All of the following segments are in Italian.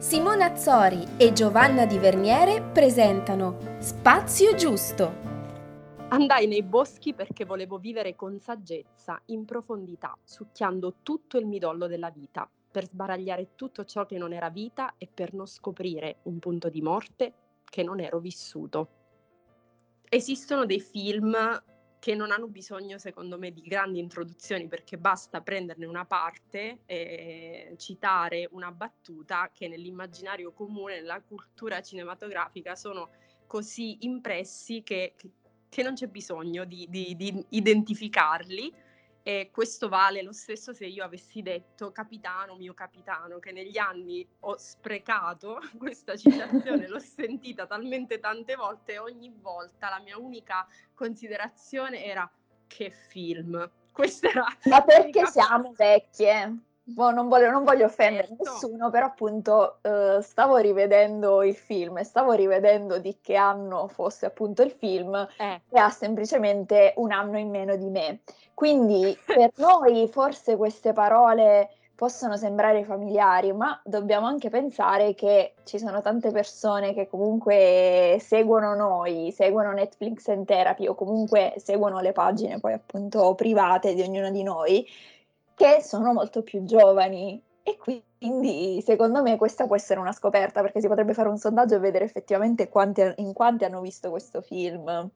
Simona Azzori e Giovanna Di Verniere presentano Spazio Giusto. Andai nei boschi perché volevo vivere con saggezza, in profondità, succhiando tutto il midollo della vita, per sbaragliare tutto ciò che non era vita e per non scoprire un punto di morte che non ero vissuto. Esistono dei film che non hanno bisogno, secondo me, di grandi introduzioni perché basta prenderne una parte e citare una battuta che nell'immaginario comune, nella cultura cinematografica sono così impressi che, che non c'è bisogno di, di, di identificarli e questo vale lo stesso se io avessi detto capitano, mio capitano, che negli anni ho sprecato questa citazione, l'ho sentita talmente tante volte e ogni volta la mia unica considerazione era che film. Questa era Ma perché siamo vecchie? Boh, non, voglio, non, voglio, offendere certo. nessuno, però appunto uh, stavo rivedendo il film e stavo rivedendo di che anno fosse appunto il film eh. e ha semplicemente un anno in meno di me. Quindi per noi forse queste parole possono sembrare familiari, ma dobbiamo anche pensare che ci sono tante persone che comunque seguono noi, seguono Netflix and Therapy o comunque seguono le pagine poi appunto private di ognuno di noi che sono molto più giovani e quindi secondo me questa può essere una scoperta perché si potrebbe fare un sondaggio e vedere effettivamente quanti, in quanti hanno visto questo film.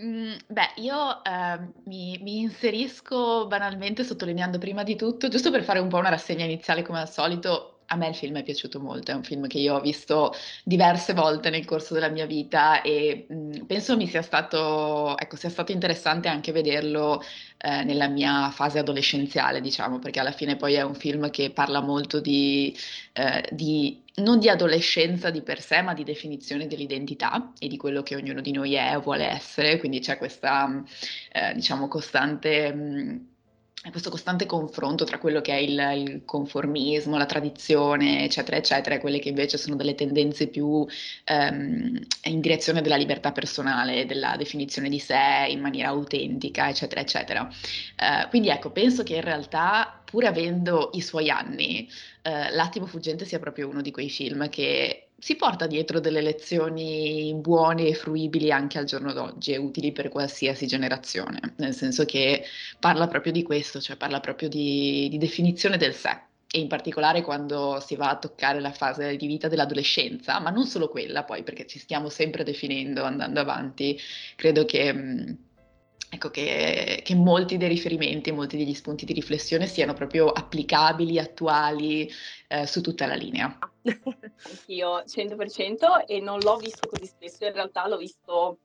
Mm, beh, io eh, mi, mi, inserisco banalmente sottolineando prima di tutto, giusto per fare un po' una rassegna iniziale come al solito, a me il film è piaciuto molto, è un film che io ho visto diverse volte nel corso della mia vita e mh, mm, penso mi sia stato, ecco, sia stato interessante anche vederlo eh, nella mia fase adolescenziale, diciamo, perché alla fine poi è un film che parla molto di, eh, di non di adolescenza di per sé, ma di definizione dell'identità e di quello che ognuno di noi è o vuole essere, quindi c'è questa, eh, diciamo, costante... Mh, questo costante confronto tra quello che è il, il, conformismo, la tradizione, eccetera, eccetera, e quelle che invece sono delle tendenze più ehm, in direzione della libertà personale, della definizione di sé in maniera autentica, eccetera, eccetera. Eh, quindi ecco, penso che in realtà, pur avendo i suoi anni, eh, L'attimo fuggente sia proprio uno di quei film che si porta dietro delle lezioni buone e fruibili anche al giorno d'oggi e utili per qualsiasi generazione, nel senso che parla proprio di questo, cioè parla proprio di, di definizione del sé e in particolare quando si va a toccare la fase di vita dell'adolescenza, ma non solo quella poi, perché ci stiamo sempre definendo andando avanti, credo che... Mh, ecco che, che, molti dei riferimenti, molti degli spunti di riflessione siano proprio applicabili, attuali eh, su tutta la linea. Anch'io 100% e non l'ho visto così spesso, in realtà l'ho visto,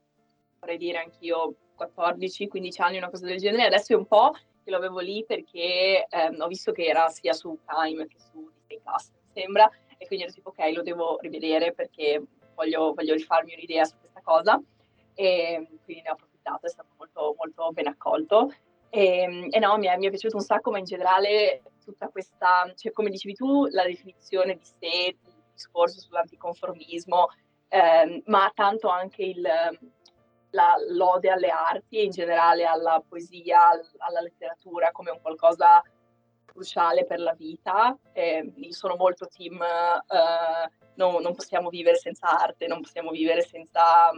vorrei dire anch'io 14-15 anni, una cosa del genere, adesso è un po' che lo avevo lì perché ehm, ho visto che era sia su Time che su Disney Plus, mi sembra, e quindi ero tipo ok, lo devo rivedere perché voglio, voglio rifarmi un'idea su questa cosa. E quindi ne ho approfittato, è stato molto, molto ben accolto. E, ehm, e no, mi è, mi è, piaciuto un sacco, ma in generale tutta questa, cioè come dicevi tu, la definizione di sé, il discorso sull'anticonformismo, ehm, ma tanto anche il, la lode alle arti e in generale alla poesia, alla letteratura come un qualcosa cruciale per la vita. Eh, sono molto team, eh, no, non possiamo vivere senza arte, non possiamo vivere senza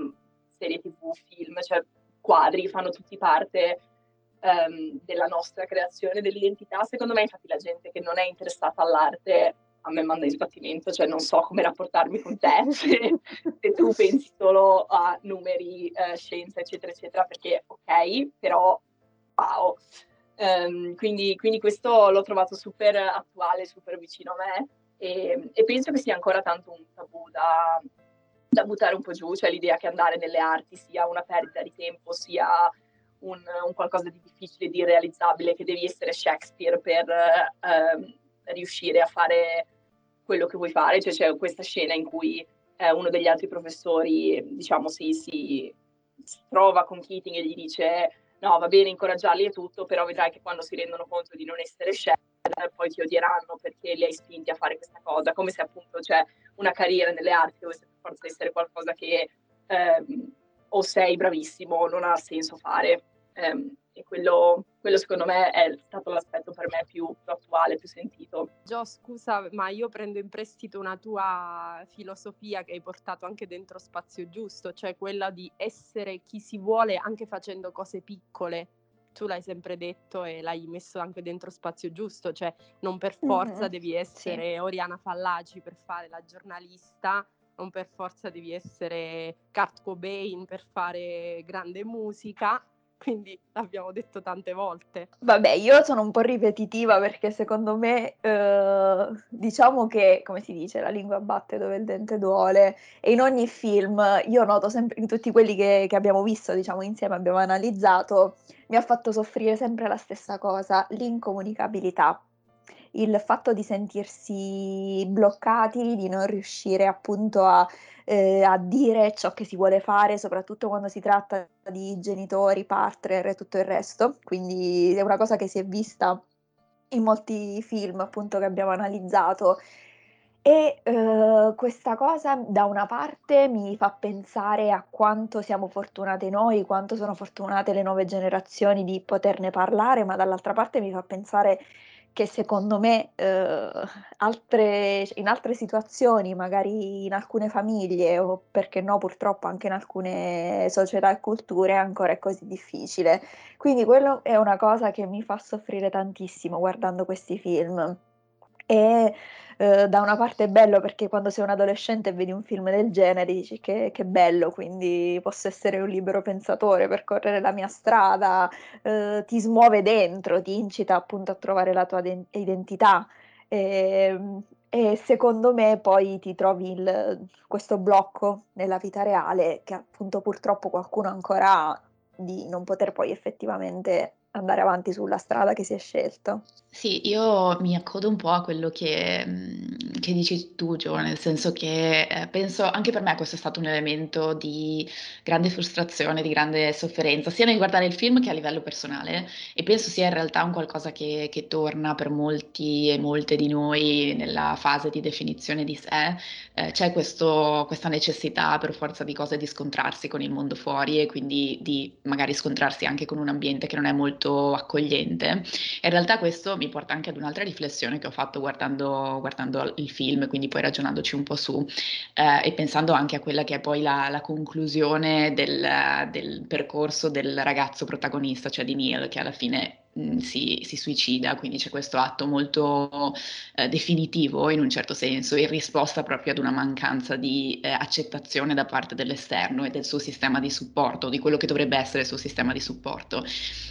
serie tv, film, cioè quadri fanno tutti parte um, della nostra creazione, dell'identità. Secondo me, infatti, la gente che non è interessata all'arte a me manda in sbattimento, cioè non so come rapportarmi con te se, se tu pensi solo a numeri, eh, scienza, eccetera, eccetera, perché ok, però wow. Um, quindi, quindi, questo l'ho trovato super attuale, super vicino a me e, e penso che sia ancora tanto un tabù da, da buttare un po' giù, cioè l'idea che andare nelle arti sia una perdita di tempo, sia un, un qualcosa di difficile, di irrealizzabile, che devi essere Shakespeare per eh, riuscire a fare quello che vuoi fare. Cioè c'è questa scena in cui eh, uno degli altri professori, diciamo, si, si, trova con Keating e gli dice no, va bene incoraggiarli e tutto, però vedrai che quando si rendono conto di non essere Shakespeare poi ti odieranno perché li hai spinti a fare questa cosa, come se appunto c'è una carriera nelle arti dovesse forza essere qualcosa che ehm, o sei bravissimo o non ha senso fare. ehm, e quello, quello, secondo me è stato l'aspetto per me più, più, attuale, più sentito. Gio, scusa, ma io prendo in prestito una tua filosofia che hai portato anche dentro Spazio Giusto, cioè quella di essere chi si vuole anche facendo cose piccole. Tu l'hai sempre detto e l'hai messo anche dentro Spazio Giusto, cioè non per forza mm-hmm. devi essere sì. Oriana Fallaci per fare la giornalista, non per forza devi essere Kurt Cobain per fare grande musica, quindi l'abbiamo detto tante volte. Vabbè, io sono un po' ripetitiva perché secondo me, eh, diciamo che, come si dice, la lingua batte dove il dente duole e in ogni film, io noto sempre, in tutti quelli che, che abbiamo visto, diciamo insieme, abbiamo analizzato, mi ha fatto soffrire sempre la stessa cosa, l'incomunicabilità il fatto di sentirsi bloccati, di non riuscire appunto a, eh, a, dire ciò che si vuole fare, soprattutto quando si tratta di genitori, partner e tutto il resto. Quindi è una cosa che si è vista in molti film appunto che abbiamo analizzato. E eh, questa cosa da una parte mi fa pensare a quanto siamo fortunate noi, quanto sono fortunate le nuove generazioni di poterne parlare, ma dall'altra parte mi fa pensare che secondo me eh, altre, in altre situazioni, magari in alcune famiglie o perché no purtroppo anche in alcune società e culture ancora è così difficile. Quindi quello è una cosa che mi fa soffrire tantissimo guardando questi film. E eh, da una parte è bello perché quando sei un adolescente e vedi un film del genere dici che, che bello, quindi posso essere un libero pensatore, percorrere la mia strada, eh, ti smuove dentro, ti incita appunto a trovare la tua de- identità. E, ehm, e, secondo me poi ti trovi il, questo blocco nella vita reale che appunto purtroppo qualcuno ancora ha di non poter poi effettivamente andare avanti sulla strada che si è scelto. Sì, io mi accodo un po' a quello che, mhmm, che dici tu, Gio, nel senso che eh, penso anche per me questo è stato un elemento di grande frustrazione, di grande sofferenza, sia nel guardare il film che a livello personale, e penso sia in realtà un qualcosa che, che torna per molti e molte di noi nella fase di definizione di sé. Eh, c'è questo, questa necessità per forza di cose di scontrarsi con il mondo fuori e quindi di magari scontrarsi anche con un ambiente che non è molto accogliente. In realtà questo mi porta anche ad un'altra riflessione che ho fatto guardando, guardando il film, quindi poi ragionandoci un po' su eh, e pensando anche a quella che è poi la, la conclusione del, del, percorso del ragazzo protagonista, cioè di Neil, che alla fine mh, si, si, suicida, quindi c'è questo atto molto eh, definitivo in un certo senso, in risposta proprio ad una mancanza di eh, accettazione da parte dell'esterno e del suo sistema di supporto, di quello che dovrebbe essere il suo sistema di supporto.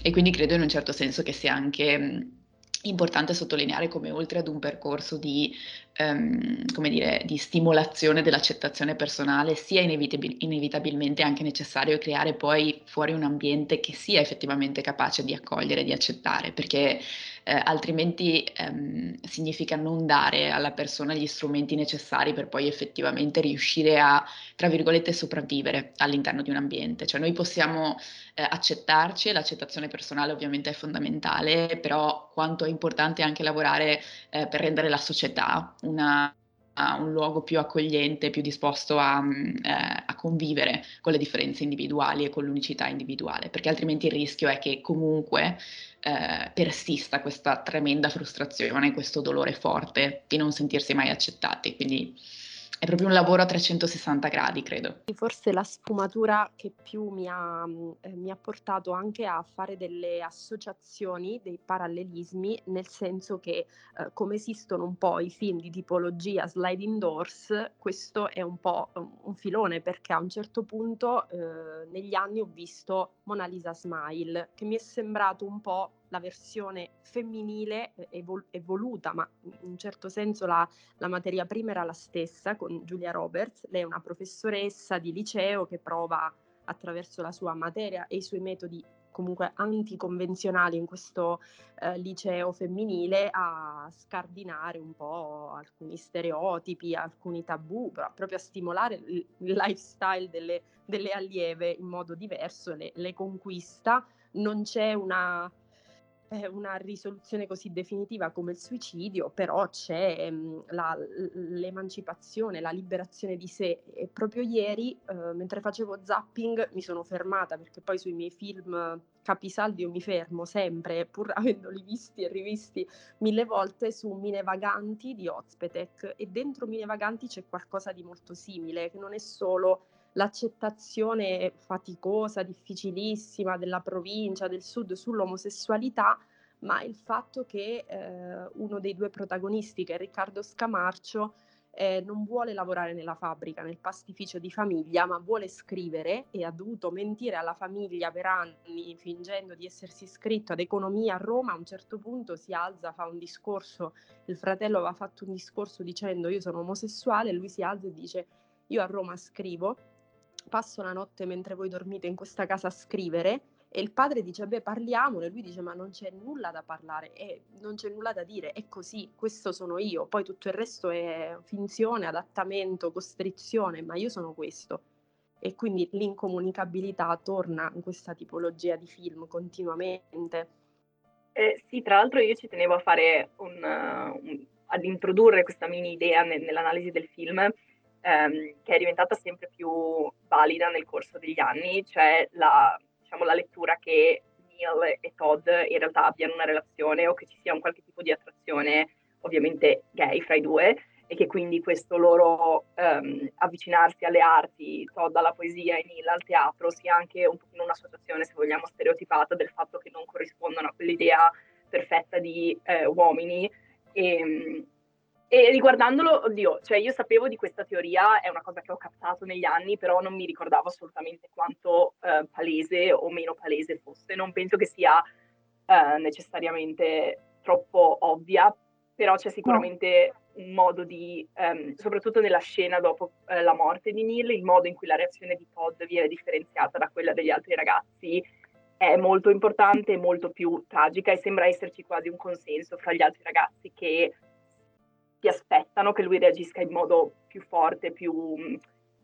E quindi credo in un certo senso che sia anche... Mh, importante sottolineare come oltre ad un percorso di ehm, come dire, di stimolazione dell'accettazione personale, sia inevitabil- inevitabilmente anche necessario creare poi fuori un ambiente che sia effettivamente capace di accogliere di accettare, perché eh, altrimenti ehm, significa non dare alla persona gli strumenti necessari per poi effettivamente riuscire a, tra virgolette, sopravvivere all'interno di un ambiente. Cioè noi possiamo eh, accettarci, l'accettazione personale ovviamente è fondamentale, però quanto è importante anche lavorare eh, per rendere la società una, un luogo più accogliente, più disposto a, mm, eh, a, convivere con le differenze individuali e con l'unicità individuale, perché altrimenti il rischio è che comunque eh, persista questa tremenda frustrazione, questo dolore forte di non sentirsi mai accettati. Quindi è proprio un lavoro a 360 gradi, credo. Forse la sfumatura che più mi ha, eh, mi ha, portato anche a fare delle associazioni, dei parallelismi, nel senso che eh, come esistono un po' i film di tipologia sliding doors, questo è un po' un filone perché a un certo punto eh, negli anni ho visto Mona Lisa Smile, che mi è sembrato un po' la versione femminile evol- evoluta, ma in un certo senso la, la, materia prima era la stessa con Giulia Roberts. Lei è una professoressa di liceo che prova attraverso la sua materia e i suoi metodi comunque anticonvenzionali in questo eh, liceo femminile a scardinare un po' alcuni stereotipi, alcuni tabù, proprio a stimolare il, lifestyle delle, delle, allieve in modo diverso, le, le conquista. Non c'è una eh, una risoluzione così definitiva come il suicidio, però c'è mh, la, l'emancipazione, la liberazione di sé. E proprio ieri, eh, mentre facevo zapping, mi sono fermata perché poi sui miei film capisaldi io mi fermo sempre, pur avendoli visti e rivisti mille volte, su Mine Vaganti di Ozpetek. E dentro Mine Vaganti c'è qualcosa di molto simile, che non è solo l'accettazione faticosa, difficilissima della provincia, del sud sull'omosessualità, ma il fatto che eh, uno dei due protagonisti, che è Riccardo Scamarcio, eh, non vuole lavorare nella fabbrica, nel pastificio di famiglia, ma vuole scrivere e ha dovuto mentire alla famiglia per anni fingendo di essersi iscritto ad economia a Roma. A un certo punto si alza, fa un discorso, il fratello aveva fatto un discorso dicendo io sono omosessuale, lui si alza e dice io a Roma scrivo passo la notte mentre voi dormite in questa casa a scrivere e il padre dice beh parliamone, lui dice ma non c'è nulla da parlare e non c'è nulla da dire, è così, questo sono io, poi tutto il resto è finzione, adattamento, costrizione, ma io sono questo. E quindi l'incomunicabilità torna in questa tipologia di film continuamente. Eh, sì, tra l'altro io ci tenevo a fare un, un, ad introdurre questa mini idea ne, nell'analisi del film ehm, che è diventata sempre più valida nel corso degli anni, cioè la, diciamo, la lettura che Neil e Todd in realtà abbiano una relazione o che ci sia un qualche tipo di attrazione ovviamente gay fra i due e che quindi questo loro um, avvicinarsi alle arti, Todd alla poesia e Neil al teatro sia anche un pochino un'associazione, se vogliamo, stereotipata del fatto che non corrispondono a quell'idea perfetta di eh, uomini. E, e riguardandolo, oddio, cioè io sapevo di questa teoria, è una cosa che ho captato negli anni, però non mi ricordavo assolutamente quanto eh, palese o meno palese fosse. Non penso che sia eh, necessariamente troppo ovvia, però c'è sicuramente no. un modo di, ehm, soprattutto nella scena dopo eh, la morte di Neil, il modo in cui la reazione di Todd viene differenziata da quella degli altri ragazzi è molto importante molto più tragica e sembra esserci quasi un consenso fra gli altri ragazzi che si aspettano che lui reagisca in modo più forte, più,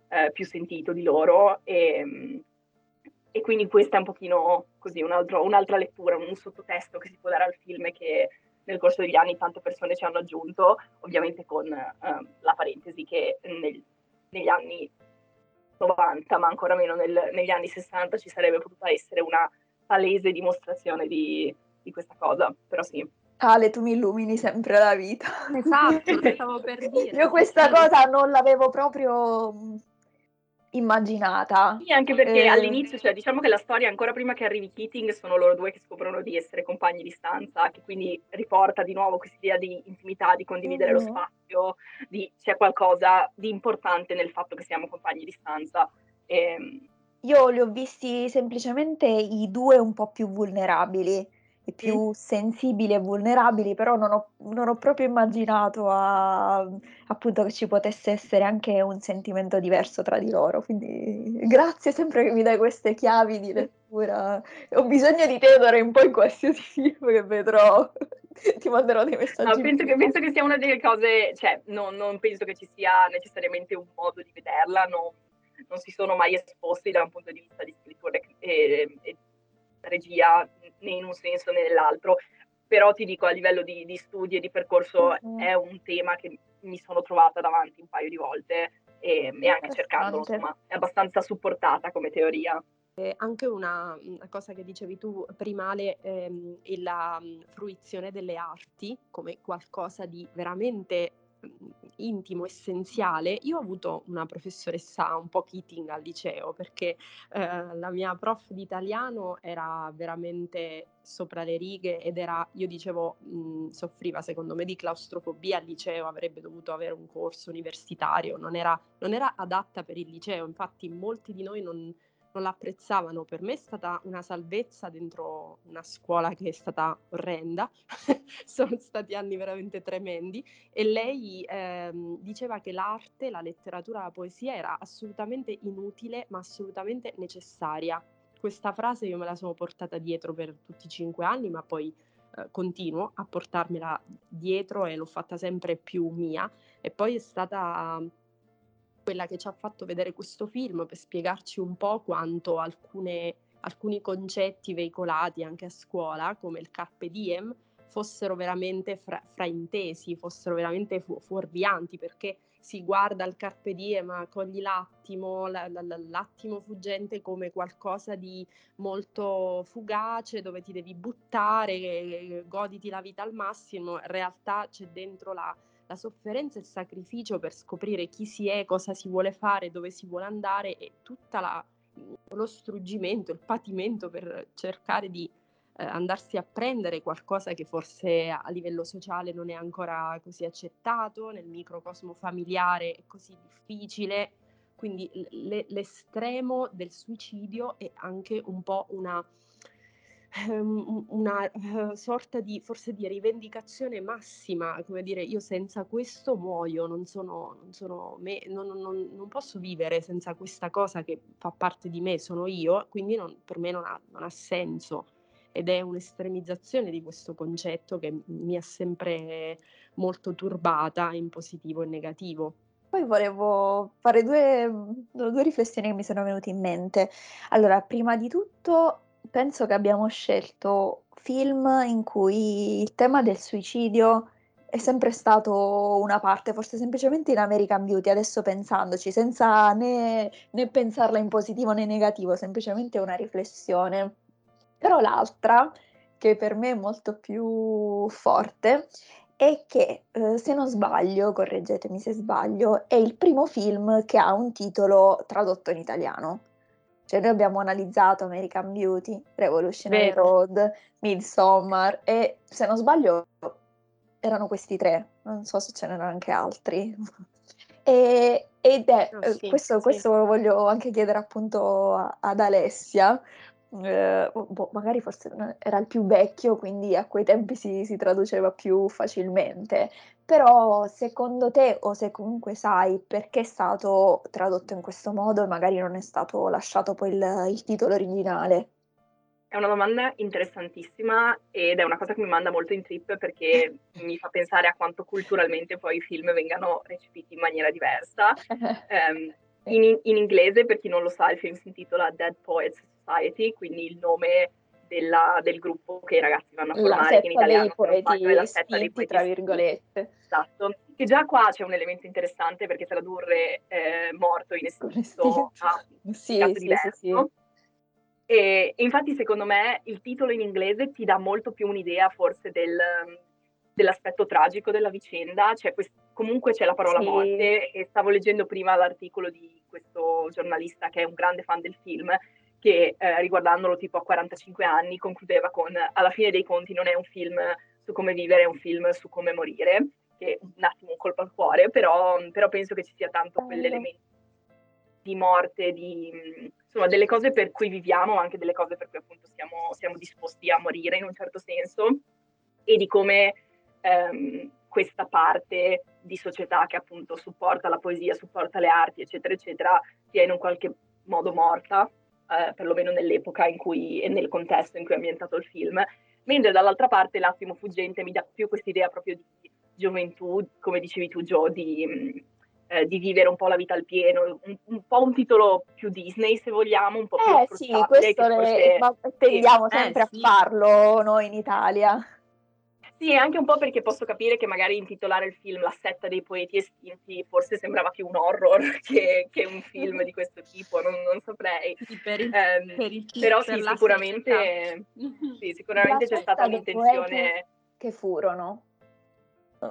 eh, più sentito di loro. E, e, quindi questa è un pochino così un altro, un'altra lettura, un sottotesto che si può dare al film che nel corso degli anni tante persone ci hanno aggiunto, ovviamente con eh, la parentesi che nel, negli anni 90, ma ancora meno nel, negli anni 60 ci sarebbe potuta essere una palese dimostrazione di, di questa cosa, però sì. Ale, tu mi illumini sempre la vita. Esatto, stavo per dire. Io questa cosa non l'avevo proprio mm, immaginata. Sì, anche perché eh... all'inizio, cioè, diciamo che la storia, ancora prima che arrivi Keating, sono loro due che scoprono di essere compagni di stanza, che quindi riporta di nuovo questa idea di intimità, di condividere mm-hmm. lo spazio, di c'è qualcosa di importante nel fatto che siamo compagni di stanza. E... Ehm, Io li ho visti semplicemente i due un po' più vulnerabili più sensibili e vulnerabili, però non ho, non ho proprio immaginato a, appunto che ci potesse essere anche un sentimento diverso tra di loro. Quindi grazie sempre che mi dai queste chiavi di lettura. Ho bisogno di te d'ora in poi in qualsiasi film che vedrò. Ti manderò dei messaggi. No, penso, che, penso, che, sia una delle cose, cioè, no, non penso che ci sia necessariamente un modo di vederla, no, non si sono mai esposti da un punto di vista di scrittura e, e regia né in un senso né nell'altro, però ti dico a livello di, di studi e di percorso mm-hmm. è un tema che mi sono trovata davanti un paio di volte e, e anche cercandolo, insomma, è abbastanza supportata come teoria. Eh, anche una, una, cosa che dicevi tu prima, Ale, ehm, è la um, fruizione delle arti come qualcosa di veramente intimo, essenziale. Io ho avuto una professoressa un po' Keating al liceo perché eh, la mia prof di italiano era veramente sopra le righe ed era, io dicevo, mh, soffriva secondo me di claustrofobia al liceo, avrebbe dovuto avere un corso universitario, non era, non era adatta per il liceo, infatti molti di noi non non l'apprezzavano. Per me è stata una salvezza dentro una scuola che è stata orrenda, sono stati anni veramente tremendi e lei ehm, diceva che l'arte, la letteratura, la poesia era assolutamente inutile ma assolutamente necessaria. Questa frase io me la sono portata dietro per tutti i cinque anni, ma poi eh, continuo a portarmela dietro e l'ho fatta sempre più mia. E poi è stata quella che ci ha fatto vedere questo film per spiegarci un po' quanto alcune alcuni concetti veicolati anche a scuola, come il carpe diem, fossero veramente fra- fraintesi, fossero veramente fu- fuorvianti, perché si guarda il carpe diem, cogli l'attimo, la, la, l'attimo fuggente come qualcosa di molto fugace, dove ti devi buttare, goditi la vita al massimo, in realtà c'è dentro la, la sofferenza e il sacrificio per scoprire chi si è, cosa si vuole fare, dove si vuole andare e tutto lo struggimento, il patimento per cercare di eh, andarsi a prendere qualcosa che forse a livello sociale non è ancora così accettato, nel microcosmo familiare è così difficile. Quindi l- l'estremo del suicidio è anche un po' una, um, una uh, sorta di forse di rivendicazione massima, come dire io senza questo muoio, non sono, non, sono me, non, non, non posso vivere senza questa cosa che fa parte di me, sono io, quindi per me non ha, ha senso ed è un'estremizzazione di questo concetto che mi ha sempre molto turbata in positivo e negativo. Poi volevo fare due, due riflessioni che mi sono venute in mente. Allora, prima di tutto penso che abbiamo scelto film in cui il tema del suicidio è sempre stato una parte, forse semplicemente in American Beauty, adesso pensandoci, senza né, né pensarla in positivo né negativo, semplicemente una riflessione. Però l'altra, che per me è molto più forte, è che, eh, se non sbaglio, correggetemi se sbaglio, è il primo film che ha un titolo tradotto in italiano. Cioè noi abbiamo analizzato American Beauty, Revolutionary Vero. Road, Midsommar e se non sbaglio erano questi tre, non so se ce n'erano anche altri. E, ed è, oh, sì, questo, sì. questo lo voglio anche chiedere appunto a, ad Alessia, eh, boh, magari forse era il più vecchio, quindi a quei tempi si, si, traduceva più facilmente. Però secondo te, o se comunque sai perché è stato tradotto in questo modo e magari non è stato lasciato poi il, il titolo originale? È una domanda interessantissima ed è una cosa che mi manda molto in trip perché mi fa pensare a quanto culturalmente poi i film vengano recepiti in maniera diversa. Um, in, in, inglese, per chi non lo sa, il film si intitola Dead Poets Society, quindi il nome della, del gruppo che i ragazzi vanno a formare, che in italiano dei poeti la setta dei poeti tra virgolette. Esatto, che già qua c'è un elemento interessante perché tradurre eh, morto in estinto ha un sì, sì, diverso. Sì, sì. E, e, infatti secondo me il titolo in inglese ti dà molto più un'idea forse del, dell'aspetto tragico della vicenda, cioè quest- comunque c'è la parola sì. morte e stavo leggendo prima l'articolo di questo giornalista che è un grande fan del film che eh, riguardandolo tipo a 45 anni concludeva con alla fine dei conti non è un film su come vivere, è un film su come morire, che un attimo un colpo al cuore, però, però penso che ci sia tanto quell'elemento di morte, di, insomma delle cose per cui viviamo, anche delle cose per cui appunto siamo, siamo disposti a morire in un certo senso e di come ehm, questa parte di società che appunto supporta la poesia, supporta le arti, eccetera, eccetera, sia in un qualche modo morta eh, perlomeno nell'epoca in cui e nel contesto in cui è ambientato il film, mentre dall'altra parte L'attimo fuggente mi dà più questa idea proprio di gioventù, come dicevi tu Joe, di, mm, eh, di vivere un po' la vita al pieno, un, un, po' un titolo più Disney se vogliamo, un po' più eh, sì, questo le, forse... tendiamo eh, sempre eh, a farlo noi in Italia. Sì, anche un po' perché posso capire che magari intitolare il film La setta dei poeti estinti forse sembrava più un horror che, che un film di questo tipo, non, non saprei. Sì, per il, um, per il però sì, sicuramente, sì, sicuramente c'è stata un'intenzione... Che furono.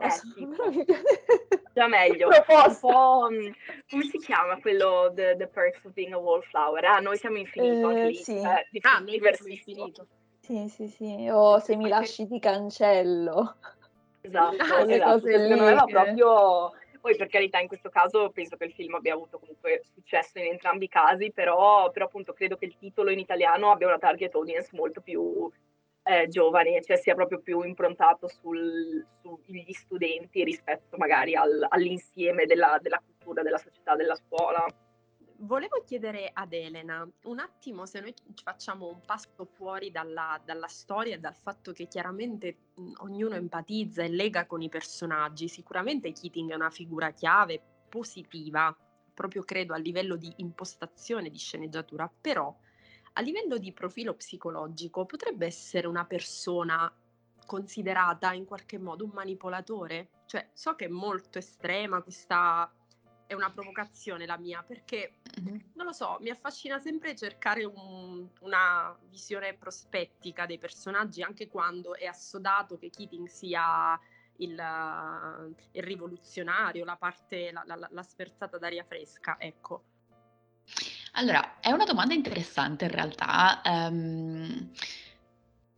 Eh, sì. Già meglio. Un po', mm, come si chiama quello The, the Perks of Being a Wallflower? Ah, noi siamo infinito. Eh, sì. Eh, ah, noi siamo infinito. Sì, sì, sì, o se mi lasci ti cancello. Esatto, Quelle esatto. cose me che... proprio... Poi per carità in questo caso penso che il film abbia avuto comunque successo in entrambi i casi, però, però appunto credo che il titolo in italiano abbia una target audience molto più eh, giovane, cioè sia proprio più improntato sul, sugli studenti rispetto magari al, all'insieme della, della cultura, della società, della scuola volevo chiedere ad Elena un attimo se noi facciamo un passo fuori dalla, dalla storia e dal fatto che chiaramente mh, ognuno empatizza e lega con i personaggi. Sicuramente Keating è una figura chiave, positiva, proprio credo a livello di impostazione di sceneggiatura, però a livello di profilo psicologico potrebbe essere una persona considerata in qualche modo un manipolatore? Cioè, so che è molto estrema questa è una provocazione la mia, perché non lo so, mi affascina sempre cercare un, una visione prospettica dei personaggi, anche quando è assodato che Keating sia il, il rivoluzionario, la parte, la, la, la sferzata d'aria fresca, ecco. Allora, è una domanda interessante in realtà. Um,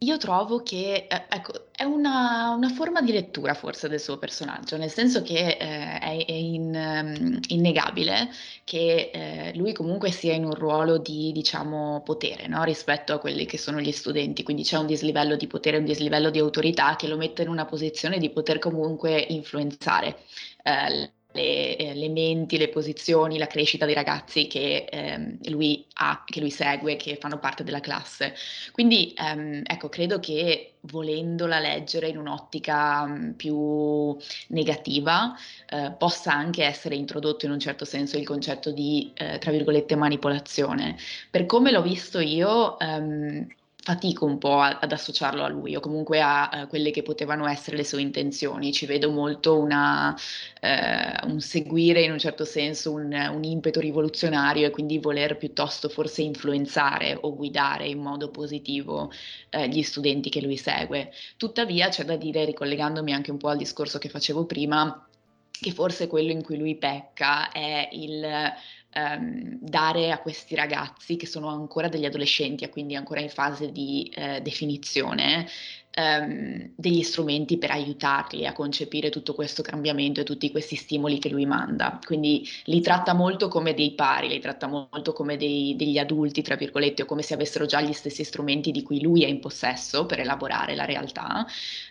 io trovo che, eh, ecco, è una, una, forma di lettura forse del suo personaggio, nel senso che eh, è, è in, um, innegabile che eh, lui comunque sia in un ruolo di, diciamo, potere no? rispetto a quelli che sono gli studenti, quindi c'è un dislivello di potere, un dislivello di autorità che lo mette in una posizione di poter comunque influenzare eh, le, eh, le, menti, le posizioni, la crescita dei ragazzi che ehm, lui ha, che lui segue, che fanno parte della classe. Quindi ehm, ecco, credo che volendola leggere in un'ottica mm, più negativa, eh, possa anche essere introdotto in un certo senso il concetto di, eh, tra virgolette, manipolazione. Per come l'ho visto io, ehm, fatico un po' a, ad associarlo a lui o comunque a, a, quelle che potevano essere le sue intenzioni. Ci vedo molto una, eh, un seguire in un certo senso un, un, impeto rivoluzionario e quindi voler piuttosto forse influenzare o guidare in modo positivo eh, gli studenti che lui segue. Tuttavia c'è da dire, ricollegandomi anche un po' al discorso che facevo prima, che forse quello in cui lui pecca è il ehm, dare a questi ragazzi che sono ancora degli adolescenti e quindi ancora in fase di eh, definizione ehm, degli strumenti per aiutarli a concepire tutto questo cambiamento e tutti questi stimoli che lui manda. Quindi li tratta molto come dei pari, li tratta molto come dei, degli adulti, tra virgolette, o come se avessero già gli stessi strumenti di cui lui è in possesso per elaborare la realtà,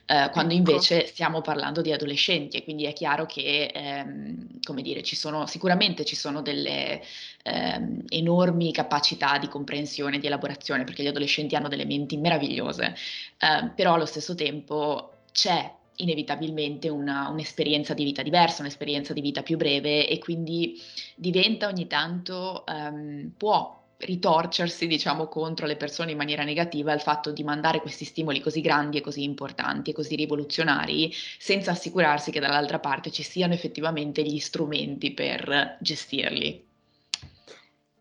eh, quando ecco. invece stiamo parlando di adolescenti e quindi è chiaro che, ehm, come dire, ci sono, sicuramente ci sono delle ehm, enormi capacità di comprensione, di elaborazione, perché gli adolescenti hanno delle menti meravigliose, eh, però allo stesso tempo c'è inevitabilmente una, un'esperienza di vita diversa, un'esperienza di vita più breve e quindi diventa ogni tanto, um, può ritorcersi, diciamo, contro le persone in maniera negativa il fatto di mandare questi stimoli così grandi e così importanti e così rivoluzionari senza assicurarsi che dall'altra parte ci siano effettivamente gli strumenti per gestirli.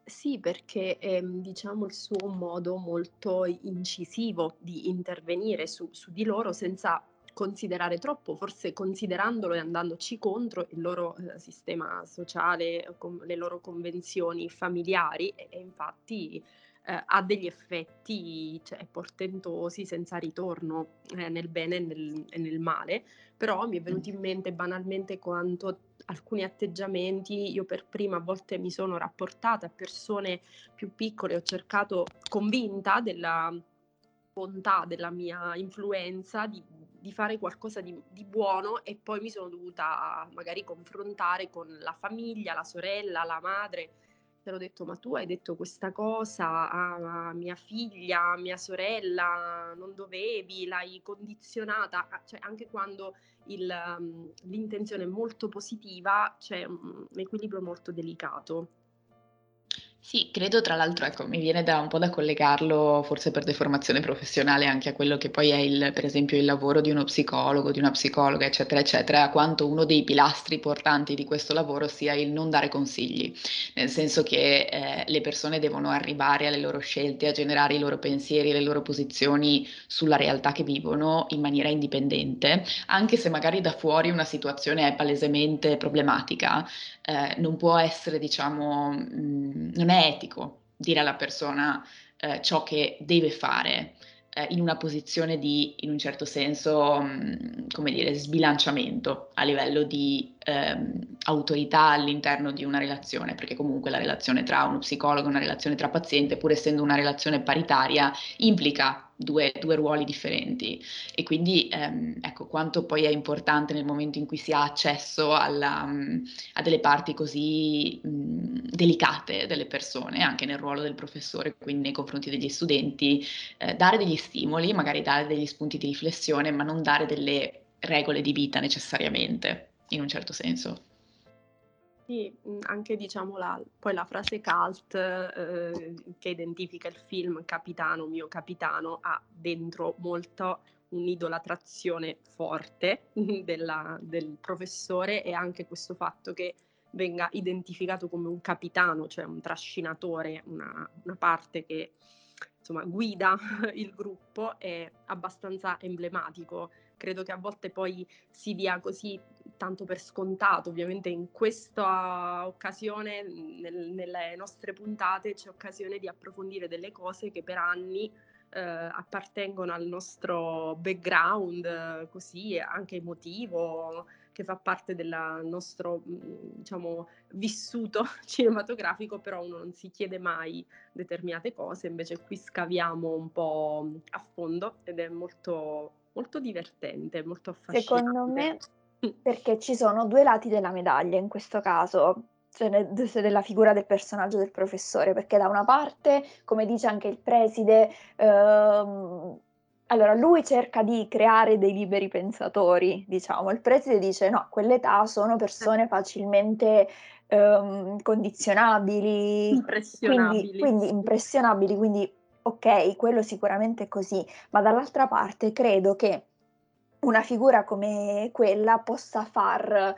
Sì, perché è ehm, diciamo il suo modo molto incisivo di intervenire su, su di loro senza considerare troppo, forse considerandolo e andandoci contro il loro eh, sistema sociale, com- le loro convenzioni familiari e, e infatti eh, ha degli effetti cioè, portentosi senza ritorno eh, nel bene e nel, e nel, male, però mi è venuto in mente banalmente quanto alcuni atteggiamenti, io per prima a volte mi sono rapportata a persone più piccole, ho cercato convinta della bontà della mia influenza di, di fare qualcosa di, di, buono e poi mi sono dovuta magari confrontare con la famiglia, la sorella, la madre te l'ho detto, ma tu hai detto questa cosa a mia figlia, a mia sorella, non dovevi, l'hai condizionata, cioè anche quando il, um, l'intenzione è molto positiva c'è un equilibrio molto delicato. Sì, credo tra l'altro, ecco, mi viene da un po' da collegarlo, forse per deformazione professionale, anche a quello che poi è il, per esempio, il lavoro di uno psicologo, di una psicologa, eccetera, eccetera, a quanto uno dei pilastri portanti di questo lavoro sia il non dare consigli, nel senso che eh, le persone devono arrivare alle loro scelte, a generare i loro pensieri, le loro posizioni sulla realtà che vivono in maniera indipendente, anche se magari da fuori una situazione è palesemente problematica, eh, non può essere, diciamo, mh, mm, non è etico dire alla persona eh, ciò che deve fare eh, in una posizione di, in un certo senso, mh, come dire, sbilanciamento a livello di ehm, autorità all'interno di una relazione, perché comunque la relazione tra uno psicologo e una relazione tra paziente, pur essendo una relazione paritaria, implica due, due ruoli differenti e quindi ehm, ecco quanto poi è importante nel momento in cui si ha accesso alla, um, a delle parti così um, delicate delle persone, anche nel ruolo del professore, quindi nei confronti degli studenti, eh, dare degli stimoli, magari dare degli spunti di riflessione, ma non dare delle regole di vita necessariamente, in un certo senso. Sì, anche diciamo la poi la frase cult, ehm, che identifica il film "Capitano, mio capitano", ha dentro molto un'idolatrazione forte della del professore e anche questo fatto che venga identificato come un capitano, cioè un trascinatore, una una parte che insomma guida il gruppo è abbastanza emblematico. Credo che a volte poi si dia così tanto per scontato, ovviamente in questa occasione, nel, nelle nostre puntate, c'è occasione di approfondire delle cose che per anni eh, appartengono al nostro background, così anche emotivo, che fa parte del nostro diciamo, vissuto cinematografico, però uno non si chiede mai determinate cose, invece qui scaviamo un po' a fondo ed è molto, molto divertente, molto affascinante. Secondo me, perché ci sono due lati della medaglia in questo caso. Cioè della figura del personaggio del professore, perché da una parte, come dice anche il preside, ehm, allora, lui cerca di creare dei liberi pensatori, diciamo. Il preside dice: "No, a quell'età sono persone facilmente, uhm, condizionabili, quindi Impressionabili. quindi impressionabili, quindi okay, quello sicuramente è così". Ma dall'altra parte credo che una figura come quella possa far,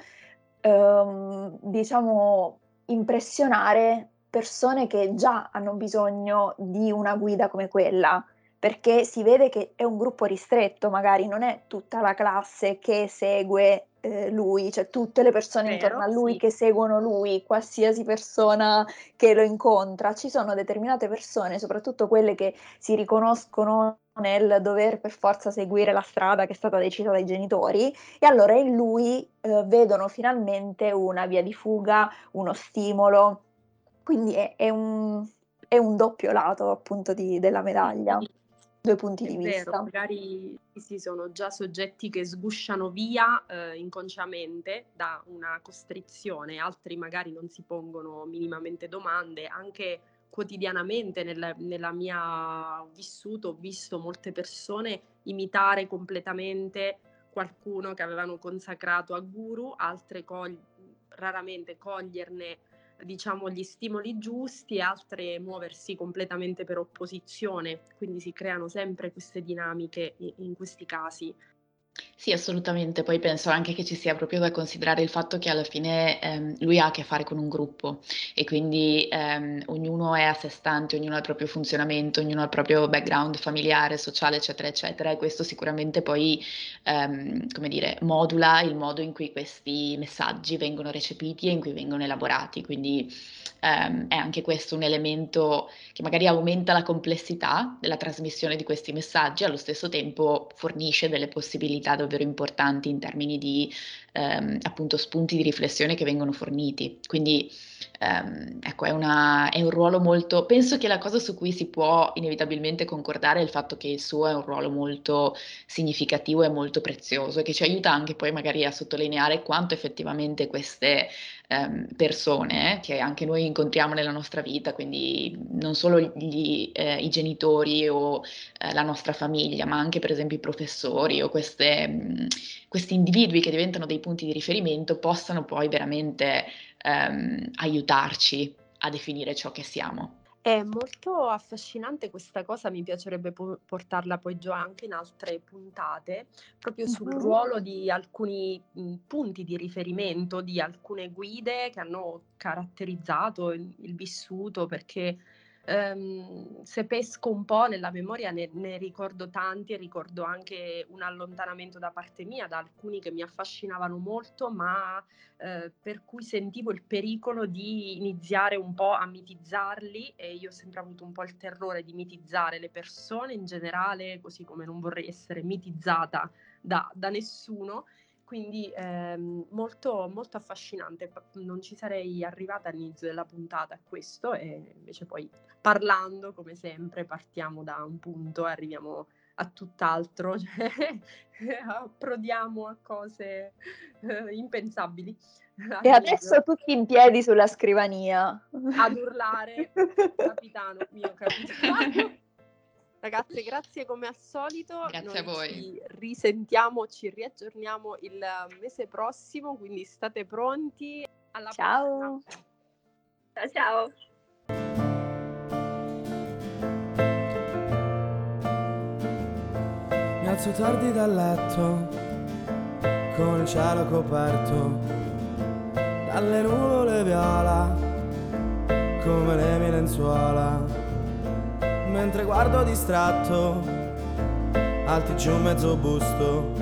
uhm, diciamo, impressionare persone che già hanno bisogno di una guida come quella perché si vede che è un gruppo ristretto, magari non è tutta la classe che segue eh, lui, cioè tutte le persone Vero, intorno a lui sì. che seguono lui, qualsiasi persona che lo incontra. Ci sono determinate persone, soprattutto quelle che si riconoscono nel dover per forza seguire la strada che è stata decisa dai genitori e allora in lui eh, vedono finalmente una via di fuga, uno stimolo. Quindi è, è, un, è un doppio lato appunto di, della medaglia. Due punti è di vero, vista. magari sì, sono già soggetti che sgusciano via eh, inconsciamente da una costrizione, altri magari non si pongono minimamente domande, anche quotidianamente nel, nella mia vissuto ho visto molte persone imitare completamente qualcuno che avevano consacrato a guru, altre cogli- raramente coglierne diciamo, gli stimoli giusti e altre muoversi completamente per opposizione, quindi si creano sempre queste dinamiche in, in questi casi. Sì, assolutamente. Poi penso anche che ci sia proprio da considerare il fatto che alla fine, ehm, lui ha a che fare con un gruppo e quindi, ehm, ognuno è a sé stante, ognuno ha il proprio funzionamento, ognuno ha il proprio background familiare, sociale, eccetera, eccetera, e questo sicuramente poi, ehm, come dire, modula il modo in cui questi messaggi vengono recepiti e in cui vengono elaborati. Quindi, ehm, è anche questo un elemento che magari aumenta la complessità della trasmissione di questi messaggi, allo stesso tempo fornisce delle possibilità davvero importanti in termini di ehm, appunto spunti di riflessione che vengono forniti. Quindi ehm, ecco, è, una, è, un ruolo molto... Penso che la cosa su cui si può inevitabilmente concordare è il fatto che il suo è un ruolo molto significativo e molto prezioso e che ci aiuta anche poi magari a sottolineare quanto effettivamente queste ehm, persone che anche noi incontriamo nella nostra vita, quindi non solo gli, eh, i genitori o eh, la nostra famiglia, ma anche per esempio i professori o queste, mh, questi individui che diventano dei punti di riferimento possano poi veramente ehm, aiutarci a definire ciò che siamo. È molto affascinante questa cosa, mi piacerebbe po- portarla poi già anche in altre puntate, proprio sul ruolo di alcuni mh, punti di riferimento, di alcune guide che hanno caratterizzato il, il vissuto, perché ehm, se pesco un po' nella memoria ne, ne, ricordo tanti e ricordo anche un allontanamento da parte mia da alcuni che mi affascinavano molto, ma eh, per cui sentivo il pericolo di iniziare un po' a mitizzarli e io ho sempre avuto un po' il terrore di mitizzare le persone in generale, così come non vorrei essere mitizzata da, da nessuno quindi ehm, molto, molto affascinante. Non ci sarei arrivata all'inizio della puntata a questo e invece poi parlando, come sempre, partiamo da un punto e arriviamo a tutt'altro, cioè approdiamo a cose eh, impensabili. E adesso tutti in piedi sulla scrivania. Ad urlare, capitano, mio capitano. Ragazze, grazie come al solito. Grazie Noi a voi. Ci risentiamo, ci riaggiorniamo il mese prossimo, quindi state pronti. Alla Ciao. Ciao ciao. Mi alzo tardi dal letto, con il cielo coperto, dalle nuvole viola, come le mie lenzuola, mentre guardo distratto, alti giù mezzo busto,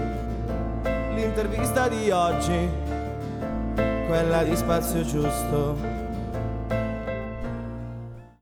l'intervista di oggi, quella di spazio giusto